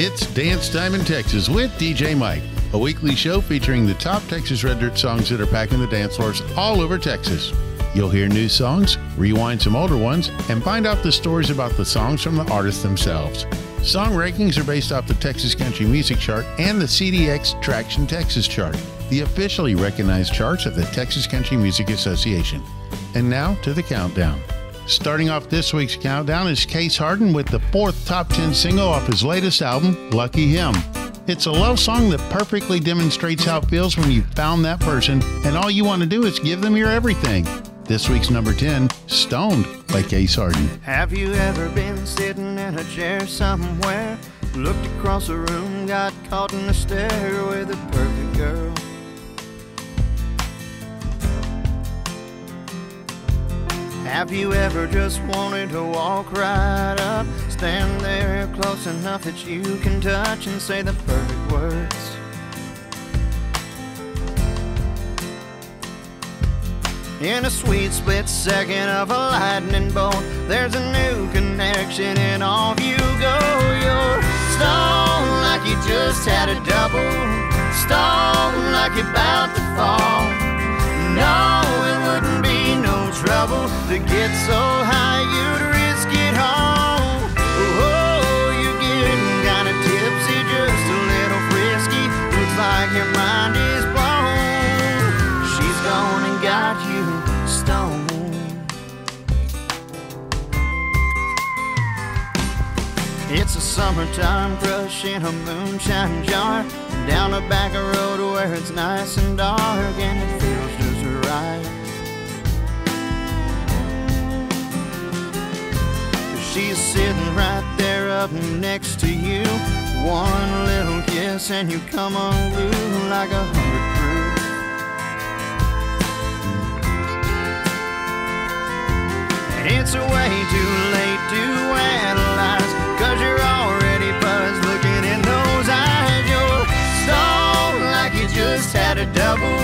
It's Dance Time in Texas with DJ Mike, a weekly show featuring the top Texas Red Dirt songs that are packing the dance floors all over Texas. You'll hear new songs, rewind some older ones, and find out the stories about the songs from the artists themselves. Song rankings are based off the Texas Country Music Chart and the CDX Traction Texas Chart, the officially recognized charts of the Texas Country Music Association. And now to the countdown. Starting off this week's countdown is Case Hardin with the fourth top 10 single off his latest album, Lucky Him. It's a love song that perfectly demonstrates how it feels when you've found that person and all you want to do is give them your everything. This week's number 10, Stoned by Case Hardin. Have you ever been sitting in a chair somewhere? Looked across a room, got caught in a stare with a perfect girl. Have you ever just wanted to walk right up? Stand there close enough that you can touch and say the perfect words. In a sweet split second of a lightning bolt, there's a new connection, and off you go. You're stoned like you just had a double, stoned like you're about to fall. No, it wouldn't be trouble to get so high you'd risk it all. Oh, oh you're getting kinda tipsy, just a little frisky. Looks like your mind is blown. She's gone and got you stoned. It's a summertime crush in a moonshine jar down a back road where it's nice and dark and it feels She's sitting right there up next to you. One little kiss and you come unglued like a hundred proof. And It's way too late to analyze, cause you're already buzzed looking in those eyes. You're stoned like you just had a double,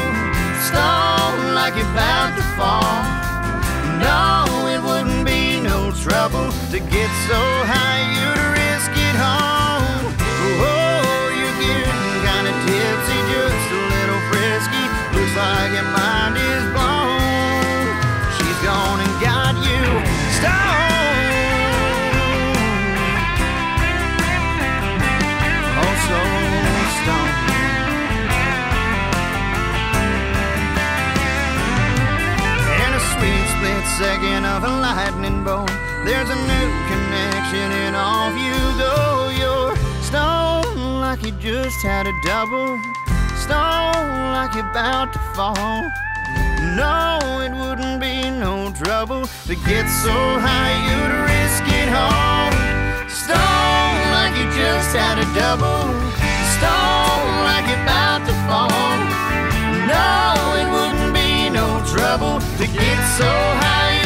stoned like you're about to fall. No, it wouldn't trouble to get so high you'd risk it all. Oh, you're getting kinda tipsy, just a little frisky. Looks like your mind is blown. She's gone and got you stoned. There's a new connection, and off you go. You're stoned like you just had a double, stoned like you're about to fall. No, it wouldn't be no trouble to get so high you'd risk it all. Stone like you just had a double. Stone like you're about to fall. No, it wouldn't be no trouble to get so high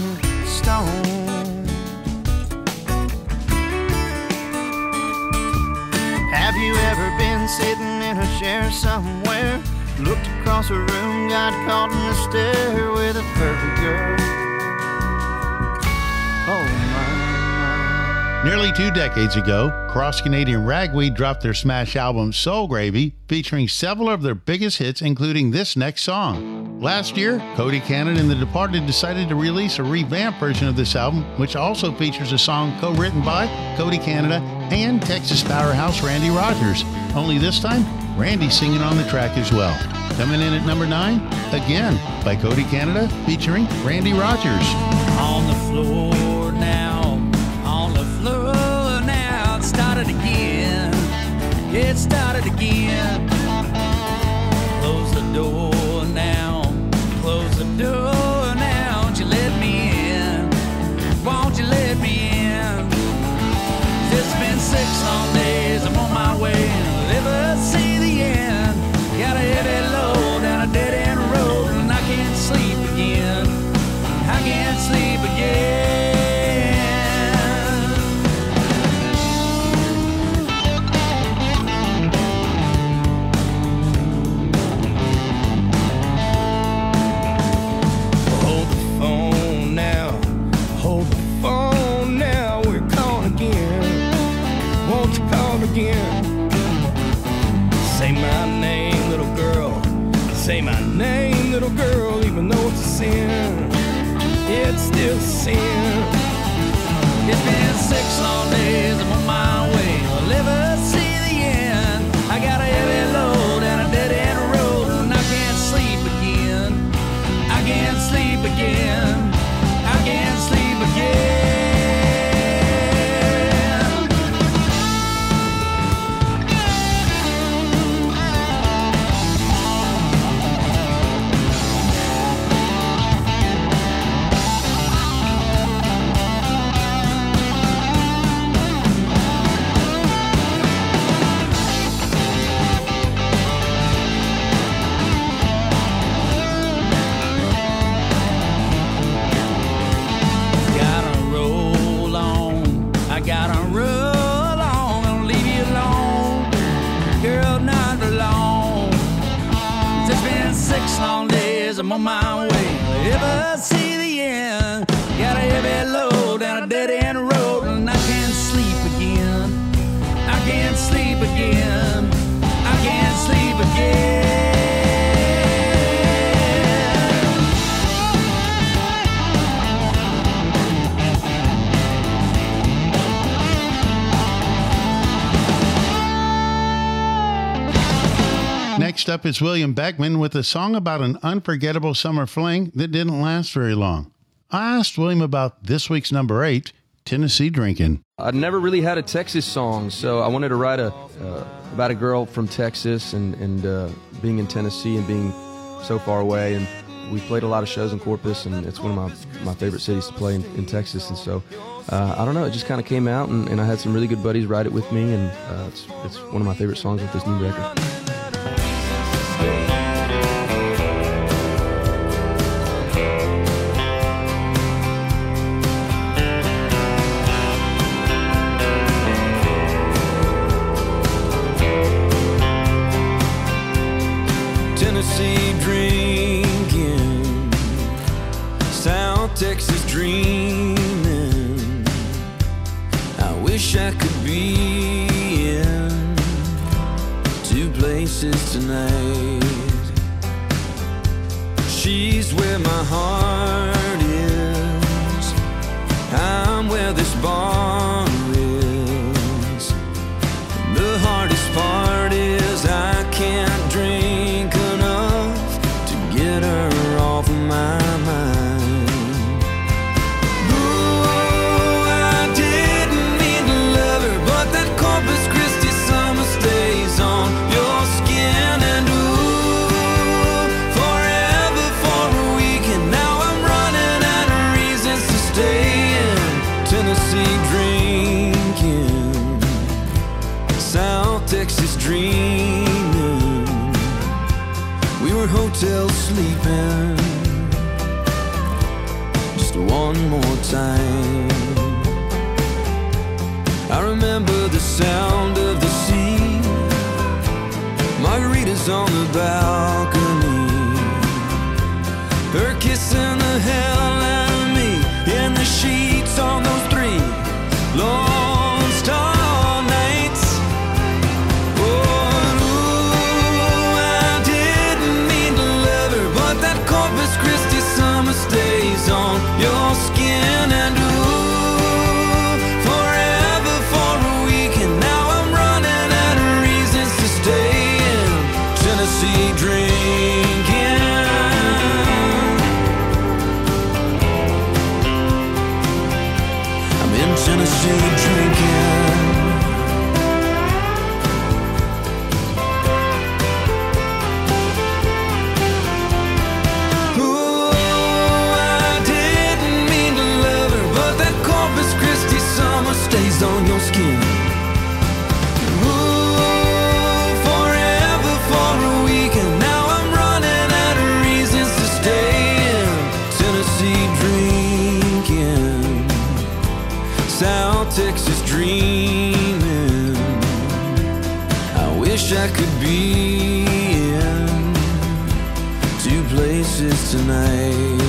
you. Have you ever been sitting in a chair somewhere? Looked across a room, got caught in a stare with a perfect girl. Nearly two decades ago, Cross Canadian Ragweed dropped their smash album Soul Gravy, featuring several of their biggest hits, including this next song. Last year, Cody Canada and The Departed decided to release a revamped version of this album, which also features a song co written by Cody Canada and Texas powerhouse Randy Rogers. Only this time, Randy singing on the track as well. Coming in at number nine, again by Cody Canada, featuring Randy Rogers. on the floor It started again. Close the door now. Close the door now. Won't you let me in? Won't you let me in? It's been six long days. I'm on my way. I'll never see the end. Got a heavy load down a dead end road, and I can't sleep again. I can't sleep again. Up is William Beckmann with a song about an unforgettable summer fling that didn't last very long. I asked William about this week's number eight, Tennessee Drinking. I'd never really had a Texas song, so I wanted to write a uh, about a girl from Texas and and uh, being in Tennessee and being so far away. And we played a lot of shows in Corpus, and it's one of my my favorite cities to play in, in Texas. And so uh, I don't know, it just kind of came out, and, and I had some really good buddies write it with me, and uh, it's it's one of my favorite songs with this new record. Tennessee drinking, South Texas dreaming. I wish I could be in two places tonight. I could be in two places tonight.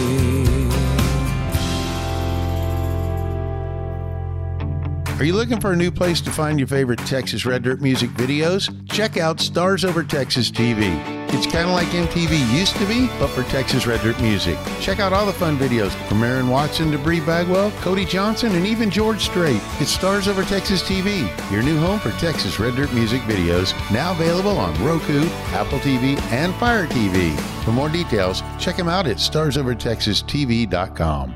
Are you looking for a new place to find your favorite Texas Red Dirt music videos? Check out Stars Over Texas TV. It's kind of like MTV used to be, but for Texas Red Dirt music. Check out all the fun videos from Aaron Watson to Bree Bagwell, Cody Johnson, and even George Strait. It's Stars Over Texas TV, your new home for Texas Red Dirt music videos, now available on Roku, Apple TV, and Fire TV. For more details, check them out at starsovertexastv.com.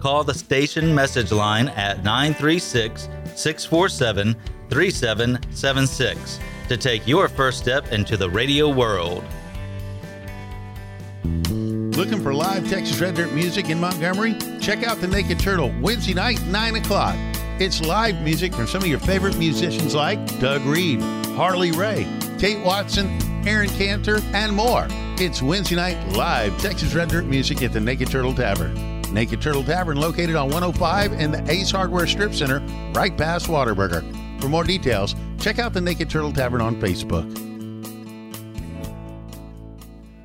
call the station message line at 936 647 3776 to take your first step into the radio world. Looking for live Texas Red Dirt music in Montgomery? Check out the Naked Turtle Wednesday night, 9 o'clock. It's live music from some of your favorite musicians like Doug Reed, Harley Ray, Kate Watson, Aaron Cantor, and more. It's Wednesday night live Texas Red Dirt music at the Naked Turtle Tavern. Naked Turtle Tavern located on 105 in the Ace Hardware Strip Center, right past Whataburger. For more details, check out the Naked Turtle Tavern on Facebook.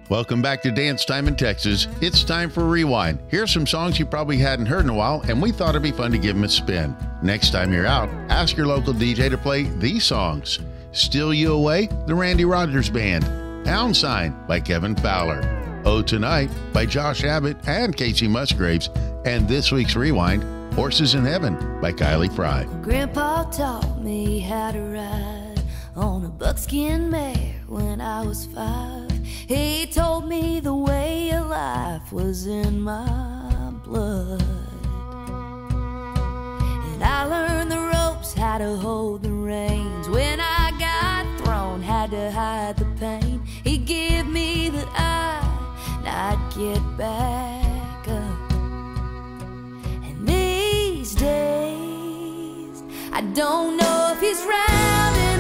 Welcome back to Dance Time in Texas. It's time for Rewind. Here's some songs you probably hadn't heard in a while, and we thought it'd be fun to give them a spin. Next time you're out, ask your local DJ to play these songs Steal You Away, the Randy Rogers Band, Pound Sign by Kevin Fowler, Oh Tonight by Josh Abbott and Kacey Musgraves, and this week's Rewind, Horses in Heaven by Kylie Frey. Grandpa taught me how to ride on a buckskin mare when I was five. He told me the way of life was in my blood. And I learned the ropes, how to hold the reins. When I got thrown, had to hide the pain. He gave me that I, and I'd get back up. And these days, I don't know if he's rounding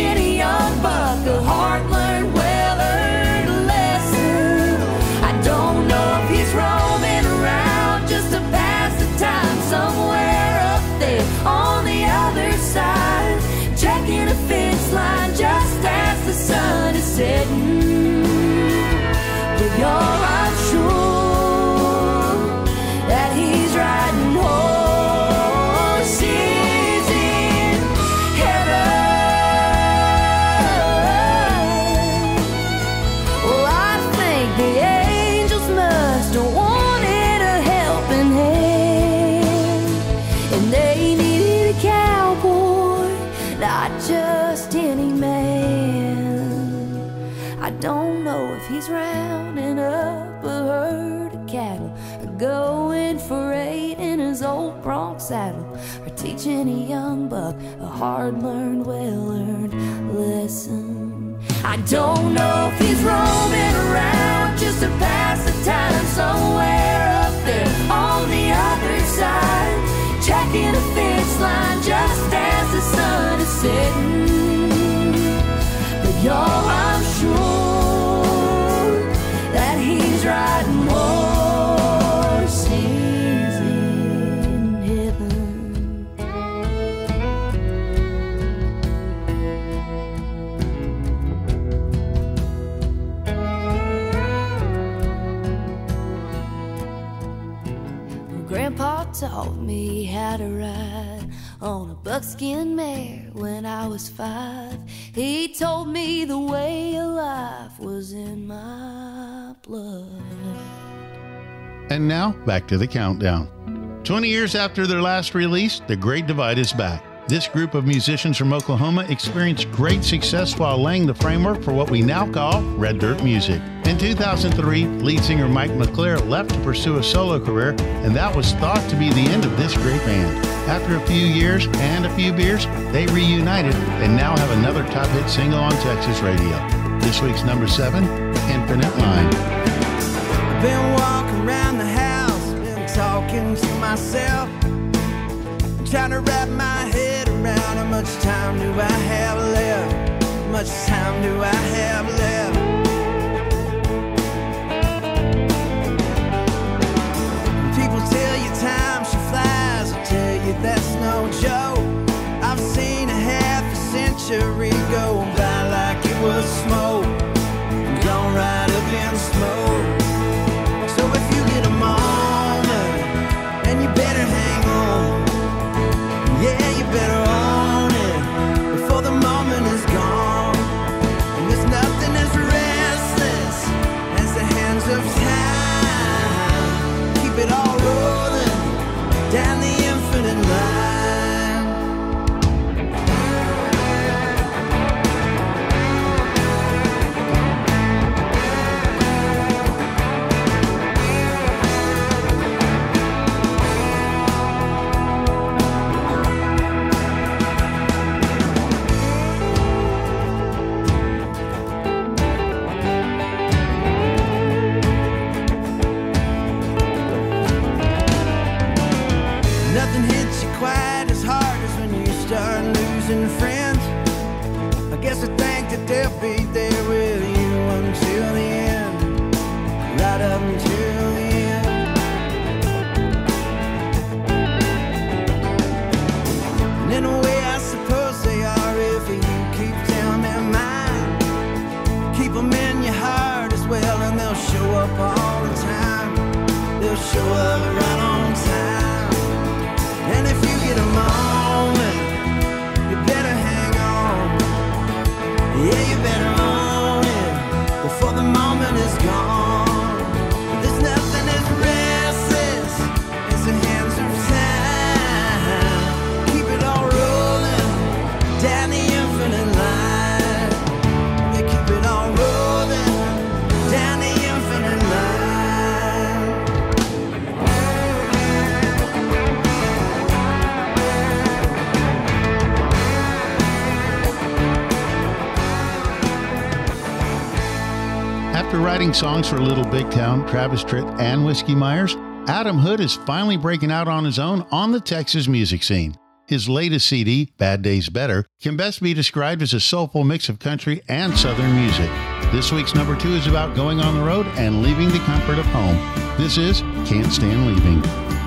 or he's rounding up a herd of cattle, going for eight in his old bronc saddle, or teaching a young buck a hard-learned, well-earned lesson. I don't know if he's roaming around just to pass the time somewhere up there on the other side, checking a fence line just as the sun is setting. But y'all, I'm sure he's riding horses in heaven. Grandpa taught me how to ride on a buckskin mare when I was five. He told me the way of life was in my blood. And now, back to the countdown. 20 years after their last release, The Great Divide is back. This group of musicians from Oklahoma experienced great success while laying the framework for what we now call red dirt music. In 2003, lead singer Mike McClure left to pursue a solo career, and that was thought to be the end of this great band. After a few years and a few beers, they reunited and now have another top hit single on Texas radio. This week's number seven, Infinite Line. Been walking around the house, been talking to myself, trying to wrap my head around how much time do I have left? How much time do I have left? People tell you time she flies, I tell you that's no joke. I've seen a half a century go right show up writing songs for Little Big Town, Travis Tritt, and Whiskey Myers, Adam Hood is finally breaking out on his own on the Texas music scene. His latest CD, Bad Days Better, can best be described as a soulful mix of country and southern music. This week's number two is about going on the road and leaving the comfort of home. This is Can't Stand Leaving.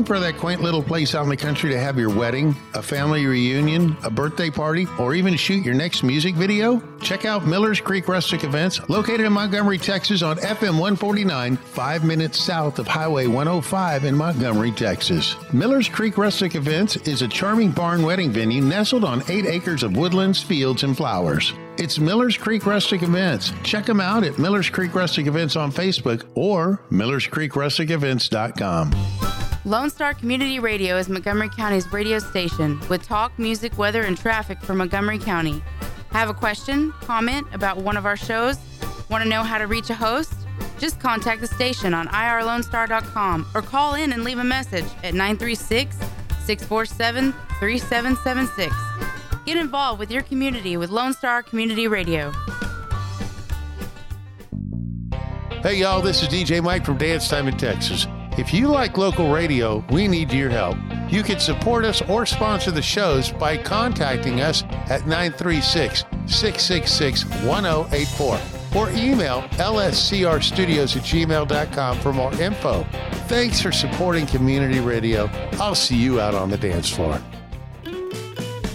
Looking for that quaint little place out in the country to have your wedding, a family reunion, a birthday party, or even shoot your next music video? Check out Miller's Creek Rustic Events, located in Montgomery, Texas on FM 149, five minutes south of Highway 105 in Montgomery, Texas. Miller's Creek Rustic Events is a charming barn wedding venue nestled on eight acres of woodlands, fields, and flowers. It's Miller's Creek Rustic Events. Check them out at Miller's Creek Rustic Events on Facebook or millerscreekrusticevents.com. Lone Star Community Radio is Montgomery County's radio station with talk, music, weather, and traffic for Montgomery County. Have a question, comment about one of our shows? Want to know how to reach a host? Just contact the station on irlonestar.com or call in and leave a message at 936 647 3776. Get involved with your community with Lone Star Community Radio. Hey, y'all, this is DJ Mike from Dance Time in Texas. If you like local radio, we need your help. You can support us or sponsor the shows by contacting us at 936 666 1084 or email lscrstudios at gmail.com for more info. Thanks for supporting community radio. I'll see you out on the dance floor.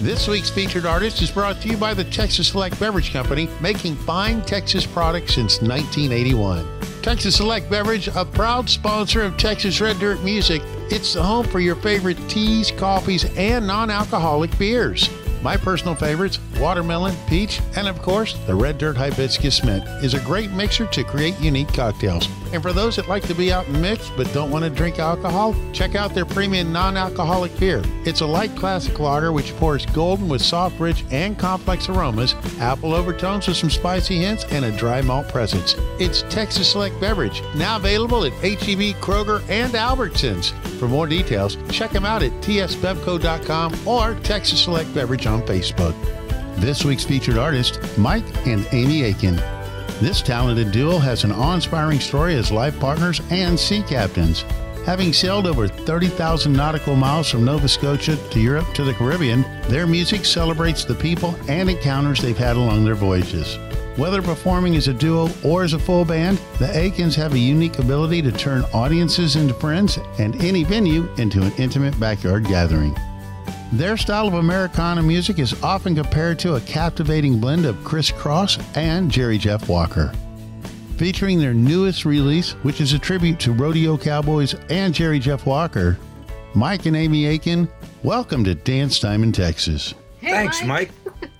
This week's featured artist is brought to you by the Texas Select Beverage Company, making fine Texas products since 1981. Texas Select Beverage, a proud sponsor of Texas Red Dirt Music, it's the home for your favorite teas, coffees, and non alcoholic beers. My personal favorites, watermelon, peach, and of course, the Red Dirt Hibiscus Mint is a great mixer to create unique cocktails. And for those that like to be out and mix but don't want to drink alcohol, check out their premium non-alcoholic beer. It's a light classic lager which pours golden with soft, rich, and complex aromas, apple overtones with some spicy hints, and a dry malt presence. It's Texas Select Beverage, now available at HEB, Kroger, and Albertsons. For more details, check them out at tsbevco.com or Texas Select Beverage on Facebook. This week's featured artist, Mike and Amy Aiken. This talented duo has an awe-inspiring story as life partners and sea captains. Having sailed over 30,000 nautical miles from Nova Scotia to Europe to the Caribbean, their music celebrates the people and encounters they've had along their voyages. Whether performing as a duo or as a full band, the Aikens have a unique ability to turn audiences into friends and any venue into an intimate backyard gathering. Their style of Americana music is often compared to a captivating blend of Chris Cross and Jerry Jeff Walker. Featuring their newest release, which is a tribute to rodeo cowboys and Jerry Jeff Walker, Mike and Amy Aiken, welcome to Dance Time in Texas. Thanks, Mike.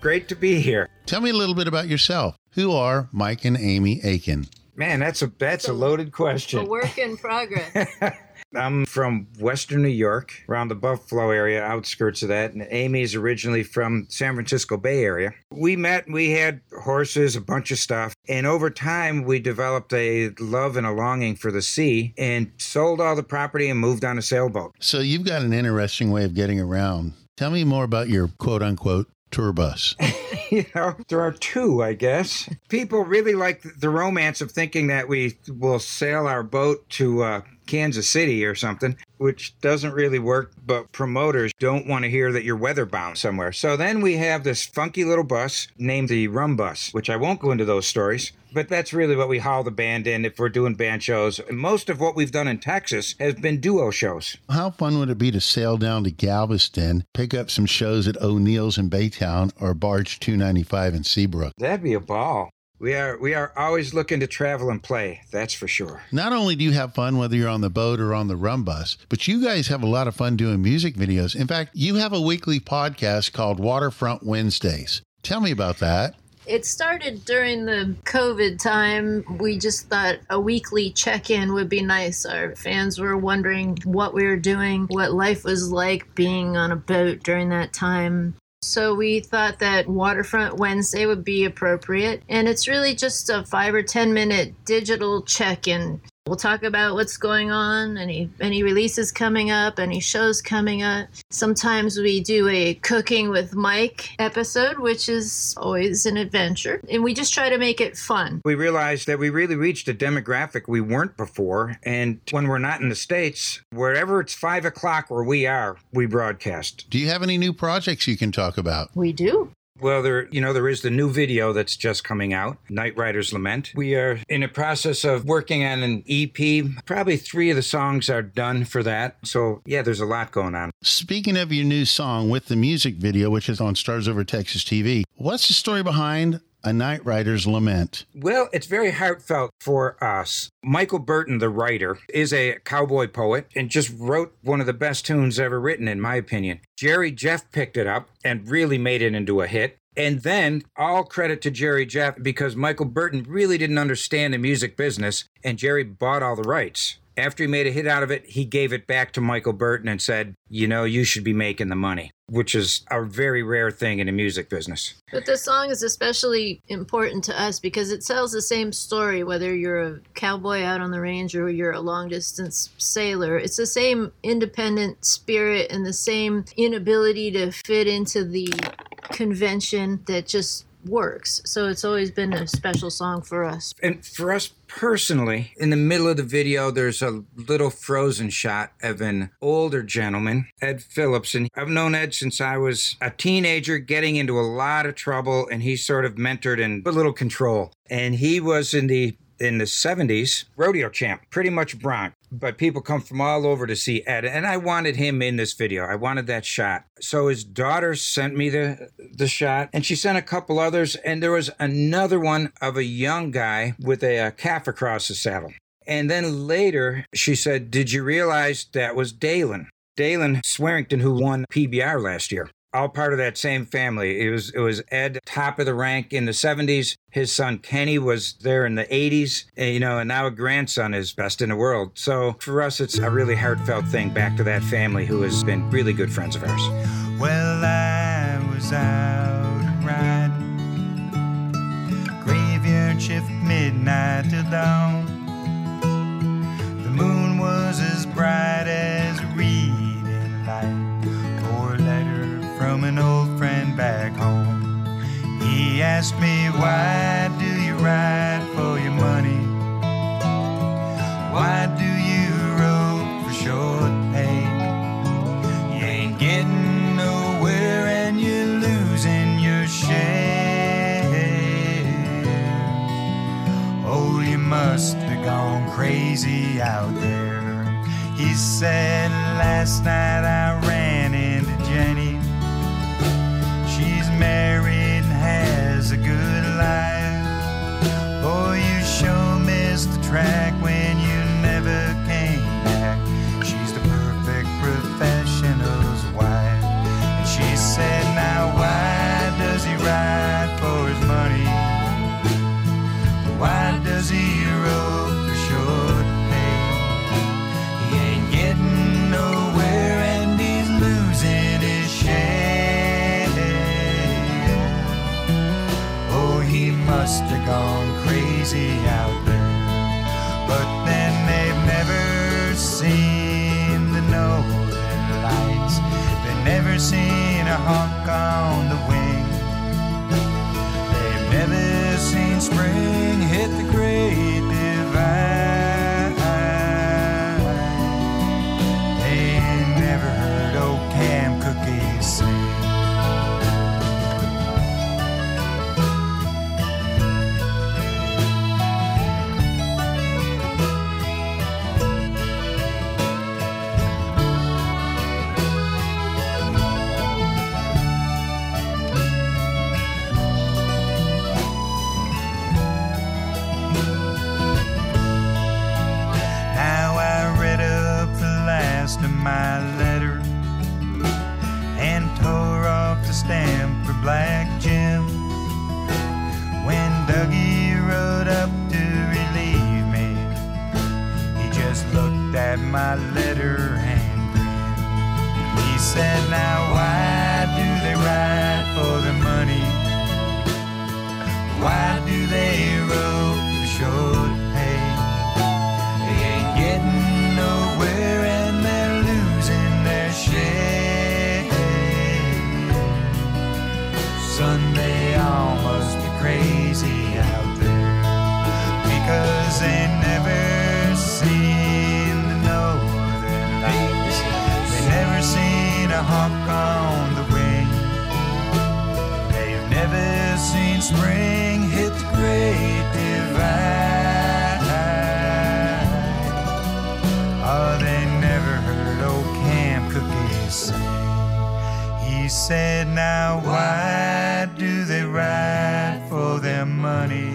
Great to be here. Tell me a little bit about yourself. Who are Mike and Amy Aiken? Man, that's a that's a loaded question. A work in progress. I'm from Western New York, around the Buffalo area, outskirts of that. And Amy's originally from San Francisco Bay Area. We met, we had horses, a bunch of stuff. And over time, we developed a love and a longing for the sea and sold all the property and moved on a sailboat. So you've got an interesting way of getting around. Tell me more about your quote unquote tour bus. you know, there are two, I guess. People really like the romance of thinking that we will sail our boat to uh, Kansas City or something, which doesn't really work. But promoters don't want to hear that you're weather bound somewhere. So then we have this funky little bus named the Rum Bus, which I won't go into those stories. But that's really what we haul the band in if we're doing band shows. And most of what we've done in Texas has been duo shows. How fun would it be to sail down to Galveston, pick up some shows at O'Neill's in Baytown or Barge 295 in Seabrook? That'd be a ball. We are we are always looking to travel and play. That's for sure. Not only do you have fun whether you're on the boat or on the rum bus, but you guys have a lot of fun doing music videos. In fact, you have a weekly podcast called Waterfront Wednesdays. Tell me about that. It started during the COVID time. We just thought a weekly check in would be nice. Our fans were wondering what we were doing, what life was like being on a boat during that time. So we thought that Waterfront Wednesday would be appropriate. And it's really just a five or 10 minute digital check in. We'll talk about what's going on, any any releases coming up, any shows coming up. Sometimes we do a cooking with Mike episode, which is always an adventure, and we just try to make it fun. We realized that we really reached a demographic we weren't before. And when we're not in the States, wherever it's five o'clock where we are, we broadcast. Do you have any new projects you can talk about? We do. Well, there, you know, there is the new video that's just coming out, Night Rider's Lament. We are in the process of working on an EP. Probably three of the songs are done for that. So, yeah, there's a lot going on. Speaking of your new song with the music video, which is on Stars Over Texas TV, what's the story behind A Night Rider's Lament? Well, it's very heartfelt for us. Michael Burton, the writer, is a cowboy poet and just wrote one of the best tunes ever written, in my opinion. Jerry Jeff picked it up and really made it into a hit. And then all credit to Jerry Jeff because Michael Burton really didn't understand the music business and Jerry bought all the rights. After he made a hit out of it, he gave it back to Michael Burton and said, You know, you should be making the money, which is a very rare thing in the music business. But this song is especially important to us because it tells the same story whether you're a cowboy out on the range or you're a long distance sailor. It's the same independent spirit and the same inability to fit into the convention that just works. So it's always been a special song for us. And for us personally, in the middle of the video, there's a little frozen shot of an older gentleman, Ed Phillips. And I've known Ed since I was a teenager, getting into a lot of trouble, and he sort of mentored and a little control. And he was in the in the 70s, rodeo champ, pretty much bronc. But people come from all over to see Ed, and I wanted him in this video. I wanted that shot. So his daughter sent me the the shot, and she sent a couple others, and there was another one of a young guy with a, a calf across the saddle. And then later, she said, "Did you realize that was Daylon?" Daylon Swearingen, who won PBR last year all part of that same family. It was it was Ed, top of the rank in the 70s. His son Kenny was there in the 80s, and, you know, and now a grandson is best in the world. So for us, it's a really heartfelt thing back to that family who has been really good friends of ours. Well, I was out riding, graveyard shift midnight till dawn. The moon was as bright as from an old friend back home. He asked me, Why do you ride for your money? Why do you rope for short pay? You ain't getting nowhere and you're losing your share. Oh, you must have gone crazy out there. He said, Last night I ran into Jenny. My letter and grinned. He said, Now why do they ride for the money? Why spring hit the great divide. Oh, they never heard old Cam Cookie say. He said, Now why do they ride for their money?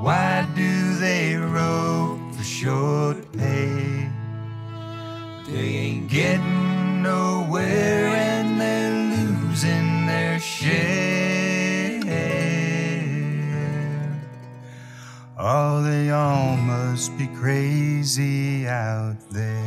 Why do they rope for short pay? They ain't getting nowhere Oh, they all must be crazy out there.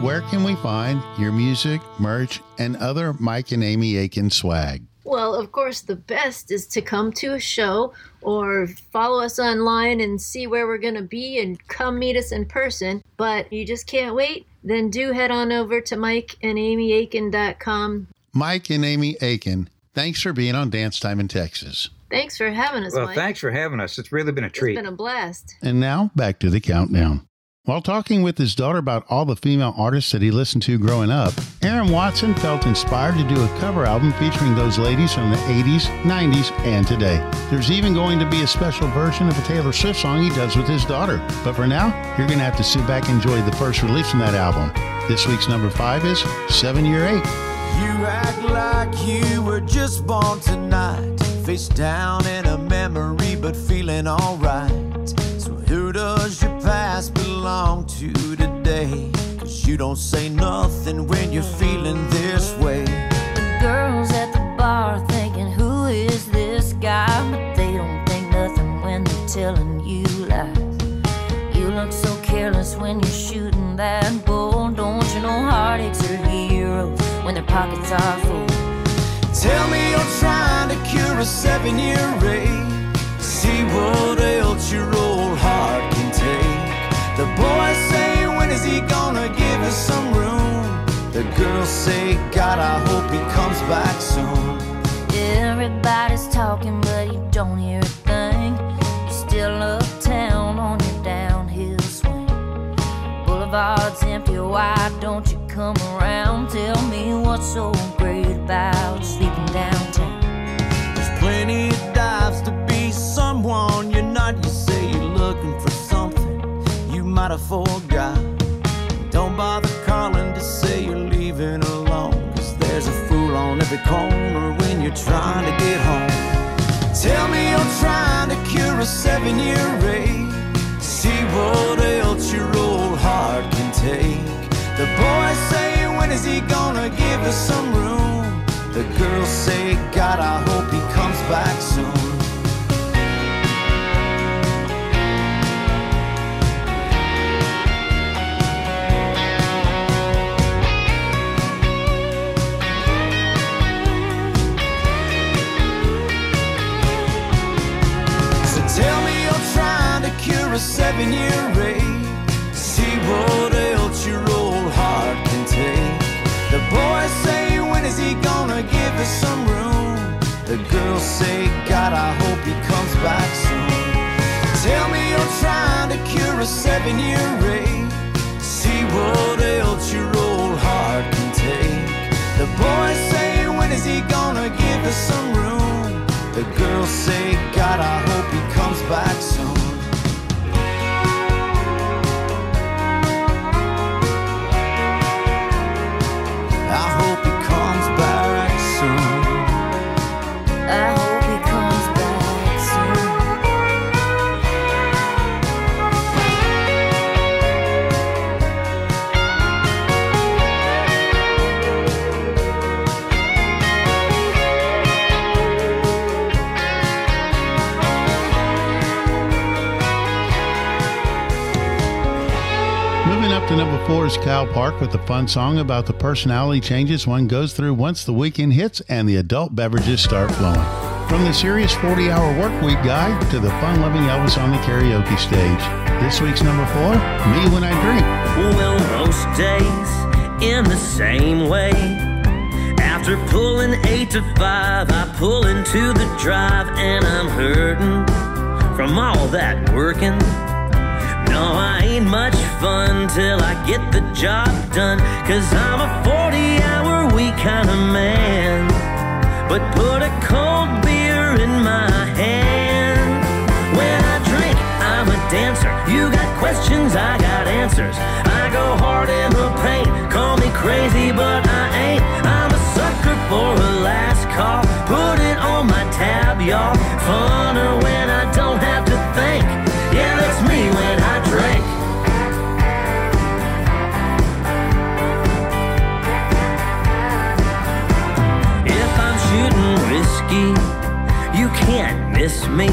Where can we find your music, merch, and other Mike and Amy Aiken swag? Well, of course, the best is to come to a show or follow us online and see where we're going to be and come meet us in person. But if you just can't wait? Then do head on over to mikeandamyaiken.com. Mike and Amy Aiken, thanks for being on Dance Time in Texas. Thanks for having us, Well, Mike. thanks for having us. It's really been a treat. It's been a blast. And now back to the countdown. While talking with his daughter about all the female artists that he listened to growing up, Aaron Watson felt inspired to do a cover album featuring those ladies from the 80s, 90s, and today. There's even going to be a special version of a Taylor Swift song he does with his daughter. But for now, you're going to have to sit back and enjoy the first release from that album. This week's number five is Seven Year Ache. You act like you were just born tonight. Face down in a memory, but feeling alright. So, who does your past belong to today? Cause you don't say nothing when you're feeling this way. The girls at the bar thinking, who is this guy? But they don't think nothing when they're telling you lies. You look so careless when you're shooting that bull. Don't you know heartaches are heroes when their pockets are full? Tell me you're trying to cure a seven year rage. See what else your old heart can take. The boys say, when is he gonna give us some room? The girls say, God, I hope he comes back soon. Everybody's talking, but you don't hear a thing. Boulevard's empty, why don't you come around? Tell me what's so great about sleeping downtown. There's plenty of dives to be someone you're not. You say you're looking for something you might have forgot. Don't bother calling to say you're leaving alone. Cause there's a fool on every corner when you're trying to get home. Tell me you're trying to cure a seven year rage. See what else your old heart can take. The boys say, when is he gonna give us some room? The girls say, God, I hope he comes back soon. A seven year rage. See what else your old heart can take. The boys say, when is he gonna give us some room? The girls say, God, I hope he comes back soon. Tell me you're trying to cure a seven year rage. See what else your old heart can take. The boys say, when is he gonna give us some room? The girls say, God, I hope he comes back soon. Moving up four is Kyle Park with a fun song about the personality changes one goes through once the weekend hits and the adult beverages start flowing. From the serious 40 hour work week guide to the fun loving Elvis on the karaoke stage. This week's number four, Me When I Drink. Well, most days in the same way. After pulling eight to five, I pull into the drive and I'm hurting from all that working. No, I ain't much fun till I get the job done. Cause I'm a 40 hour week kind of man. But put a cold beer in my hand. When I drink, I'm a dancer. You got questions, I got answers. I go hard in the paint. Call me crazy, but I ain't. I'm a sucker for a last call. Put it on my tab, y'all. Funner when I don't have to think. Yeah, me when I drink. If I'm shooting whiskey, you can't miss me.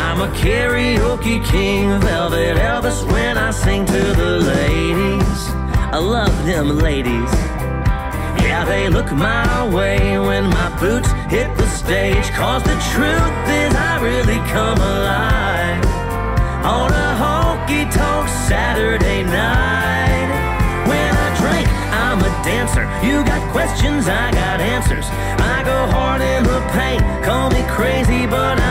I'm a karaoke king, velvet Elvis when I sing to the ladies. I love them ladies. Yeah, they look my way when my boots hit the stage. Cause the truth is, I really come alive on a honky tonk Saturday night. When I drink, I'm a dancer. You got questions, I got answers. I go hard in the paint. Call me crazy, but I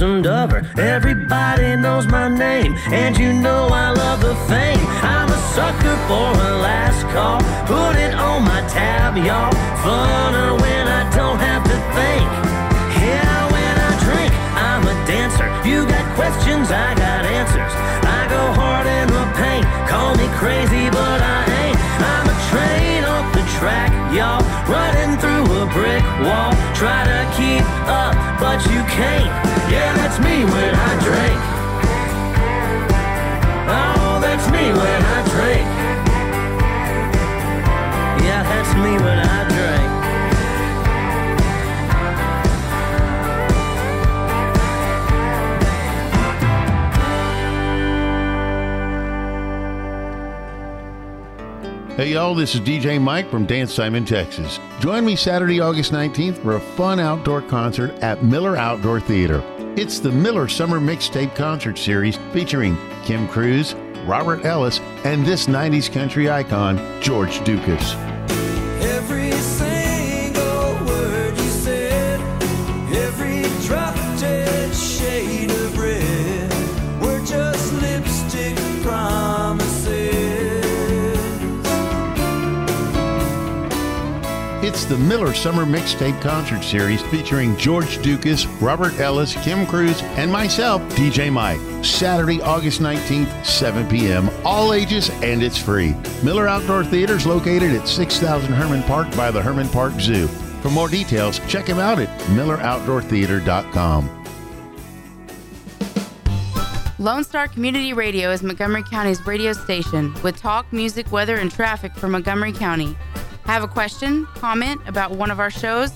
lonesome dover. Everybody knows my name, and you know I love the fame. I'm a sucker for a last call. Put it on my tab, y'all. Funner when I don't have to think. Yeah, when I drink, I'm a dancer. You got questions, I got answers. I go hard in the paint. Call me crazy, but I ain't. I'm a train off the track, y'all. Running through a brick wall. Try to keep up, but you can't. Yeah, that's me when I drink. Oh, that's me when I drink. Yeah, that's me when I Hey y'all, this is DJ Mike from Dance Time in Texas. Join me Saturday, August 19th for a fun outdoor concert at Miller Outdoor Theater. It's the Miller Summer Mixtape Concert Series featuring Kim Cruz, Robert Ellis, and this 90s country icon, George Ducas. It's the Miller Summer Mixtape Concert Series featuring George Ducas, Robert Ellis, Kim Cruz, and myself, DJ Mike. Saturday, August 19th, 7 p.m., all ages, and it's free. Miller Outdoor Theater is located at 6000 Hermann Park by the Hermann Park Zoo. For more details, check him out at milleroutdoortheater.com. Lone Star Community Radio is Montgomery County's radio station with talk, music, weather, and traffic for Montgomery County. Have a question, comment about one of our shows?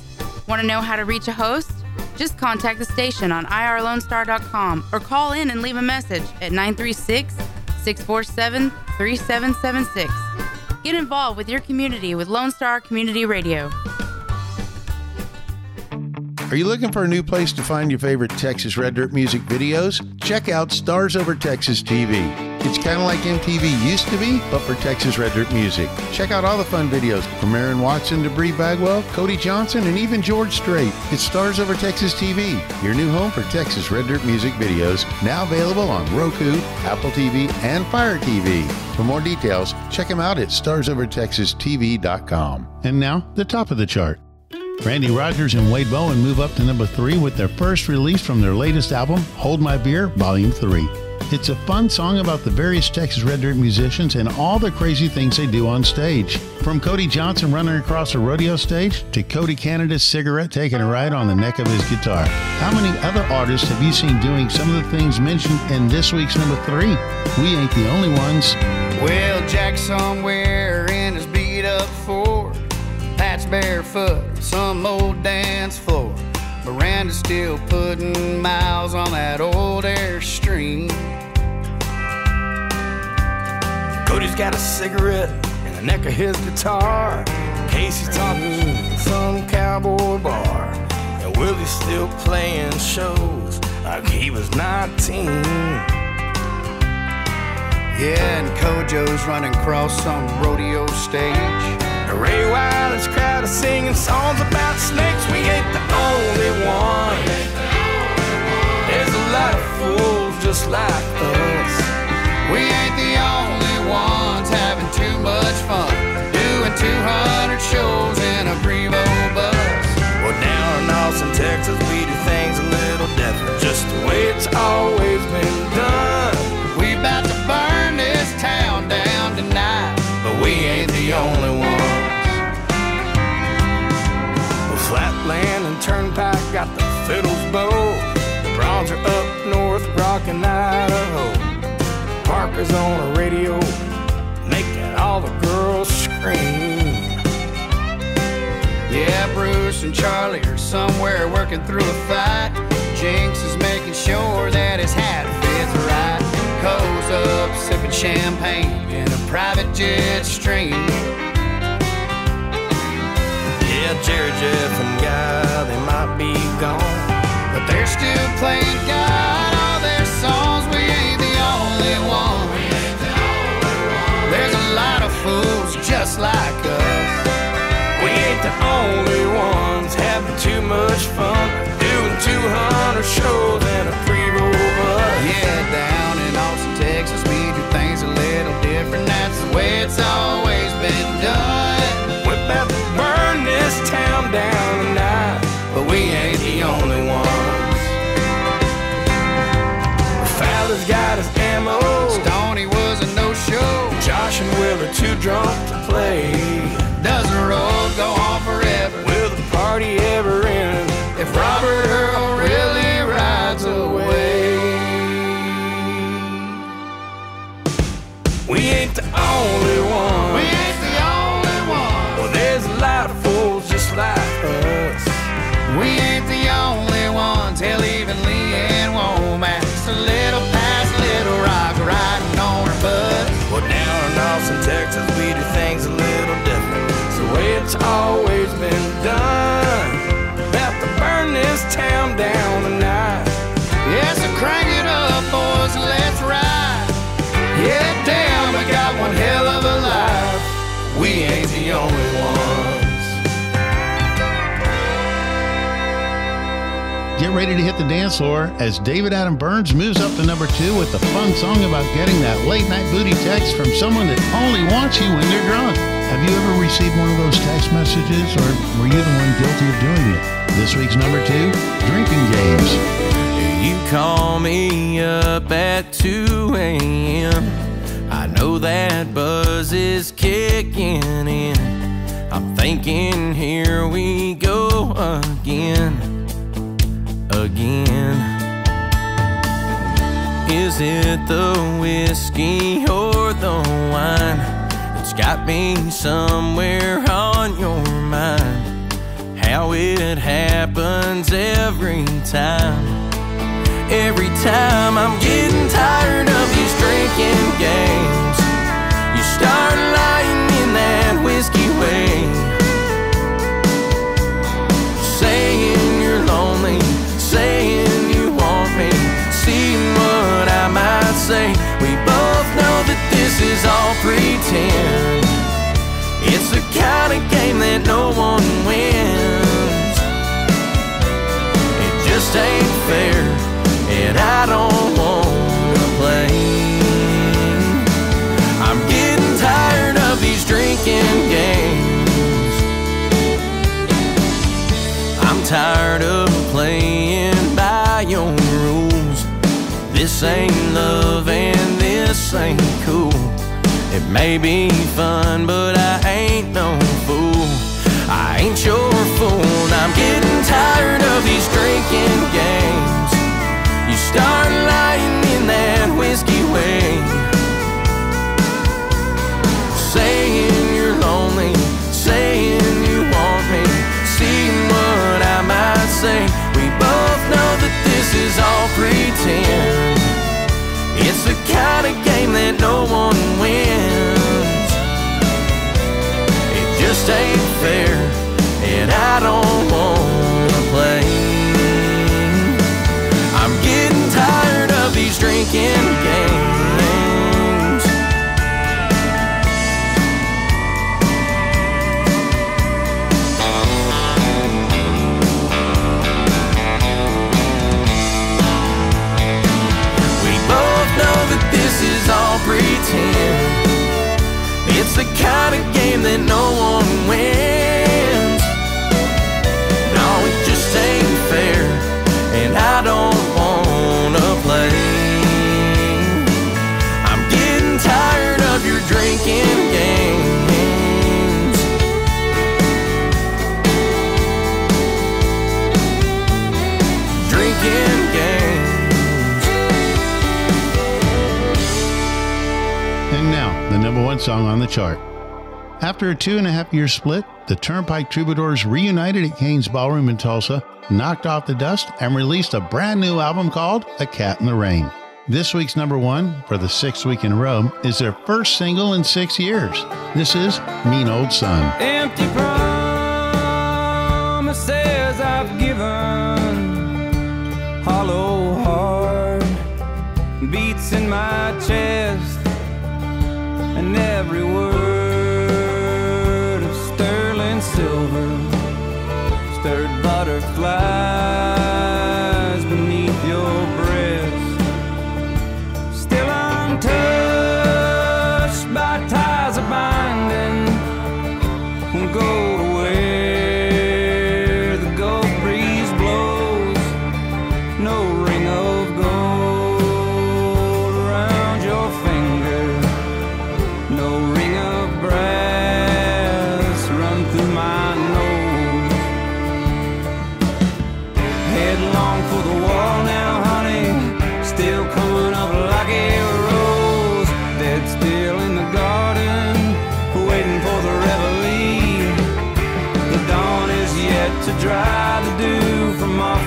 Want to know how to reach a host? Just contact the station on irlonestar.com or call in and leave a message at 936 647 3776. Get involved with your community with Lone Star Community Radio. Are you looking for a new place to find your favorite Texas Red Dirt music videos? Check out Stars Over Texas TV. It's kind of like MTV used to be, but for Texas Red Dirt music. Check out all the fun videos from Aaron Watson to Bri Bagwell, Cody Johnson, and even George Strait. It's Stars Over Texas TV, your new home for Texas Red Dirt music videos, now available on Roku, Apple TV, and Fire TV. For more details, check them out at starsovertexastv.com. And now, the top of the chart. Randy Rogers and Wade Bowen move up to number three with their first release from their latest album, Hold My Beer, Volume 3. It's a fun song about the various Texas Red Dirt musicians and all the crazy things they do on stage. From Cody Johnson running across a rodeo stage to Cody Canada's cigarette taking a ride on the neck of his guitar. How many other artists have you seen doing some of the things mentioned in this week's number three? We ain't the only ones. Well, Jack somewhere in his beat up Ford. Pat's barefoot some old dance floor. Miranda's still putting miles on that old Airstream. Cody's got a cigarette in the neck of his guitar. Casey's talking in some cowboy bar. And Willie's still playing shows like he was 19. Yeah, and CoJo's running across some rodeo stage. The Ray Wylie's crowd is singing songs about snakes. We ain't the only one. There's a lot of fools just like us. We ain't the only ones having too much fun. Doing 200 shows in a Prevost bus. Well, down in Austin, Texas, we do things a little different. Just the way it's always been done. On a radio, making all the girls scream. Yeah, Bruce and Charlie are somewhere working through a fight. Jinks is making sure that his hat fits right. Koe's up sipping champagne in a private jet stream. Yeah, Jerry, Jeff, and Guy, they might be gone. But they're still playing God all their songs. We ain't the only one. Lot of fools just like us. We ain't the only ones having too much fun. Doing 200 shows in a Prevost bus. Yeah, down in Austin, Texas, we do things a little different. That's the way it's always been done. We're about to burn this town down tonight. But we ain't the only ones. Fowler's got his ammo. No-show. Josh and Will are too drunk to play. Does the road go on forever? Will the party ever end? If Robert Earl really rides away. We ain't the only one. It's always been done. About to burn this town down tonight. Yeah, so crank it up, boys, let's ride. Yeah, damn, I got one hell of a life. We ain't the only ones. Get ready to hit the dance floor as David Adam Byrnes moves up to number two with the fun song about getting that late night booty text from someone that only wants you when they're drunk. Have you ever received one of those text messages or were you the one guilty of doing it? This week's number two, drinking games. You call me up at 2 a.m. I know that buzz is kicking in. I'm thinking, here we go again, again. Is it the whiskey or the wine that's got me somewhere on your mind? How it happens every time. Every time I'm getting tired of these drinking games, you start lying in that whiskey way, saying you're lonely, saying you want me, seeing what I might say. We both know that this is all pretend. It's the kind of game that no one wins. It just ain't fair and I don't wanna play. I'm getting tired of these drinking games. I'm tired of playing by your rules. This ain't love and this ain't cool. May be fun, but I ain't no fool. I ain't your fool. and I'm getting tired of these drinking games. You start lying in that whiskey way, saying you're lonely, saying you want me, seeing what I might say. We both know that this is all pretend. It's the kind of game that no one wins. It just ain't fair, and I don't wanna play. I'm getting tired of these drinking games. It's the kind of game that no one wins. Chart. After a two and a half year split, the Turnpike Troubadours reunited at Cain's Ballroom in Tulsa, knocked off the dust, and released a brand new album called A Cat in the Rain. This week's number one, for the sixth week in a row, is their first single in six years. This is Mean Old Sun. Empty promises I've given, hollow heart beats in my chest, stirred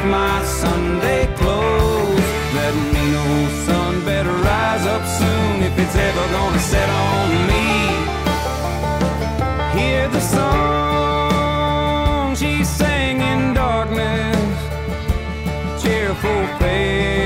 my Sunday clothes. That mean old sun better rise up soon if it's ever gonna set on me. Hear the song she sang in darkness, cheerful, fair,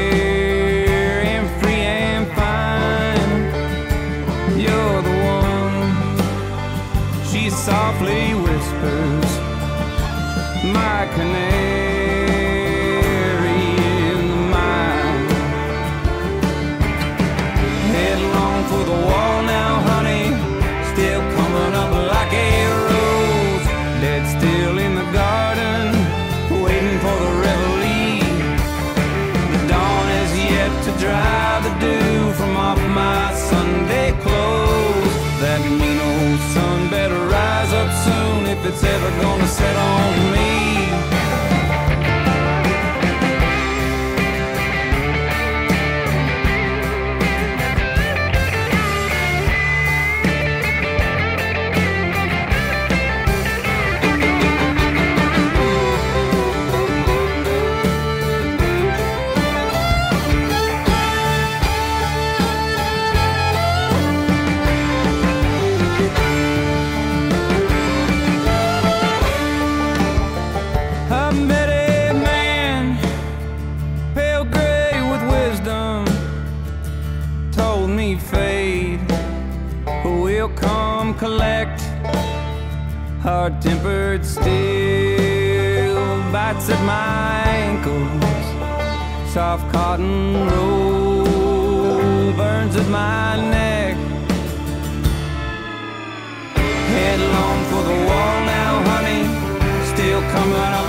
ever gonna Hard tempered steel bites at my ankles, soft cotton roll burns at my neck. Headlong for the wall now, honey. Still coming up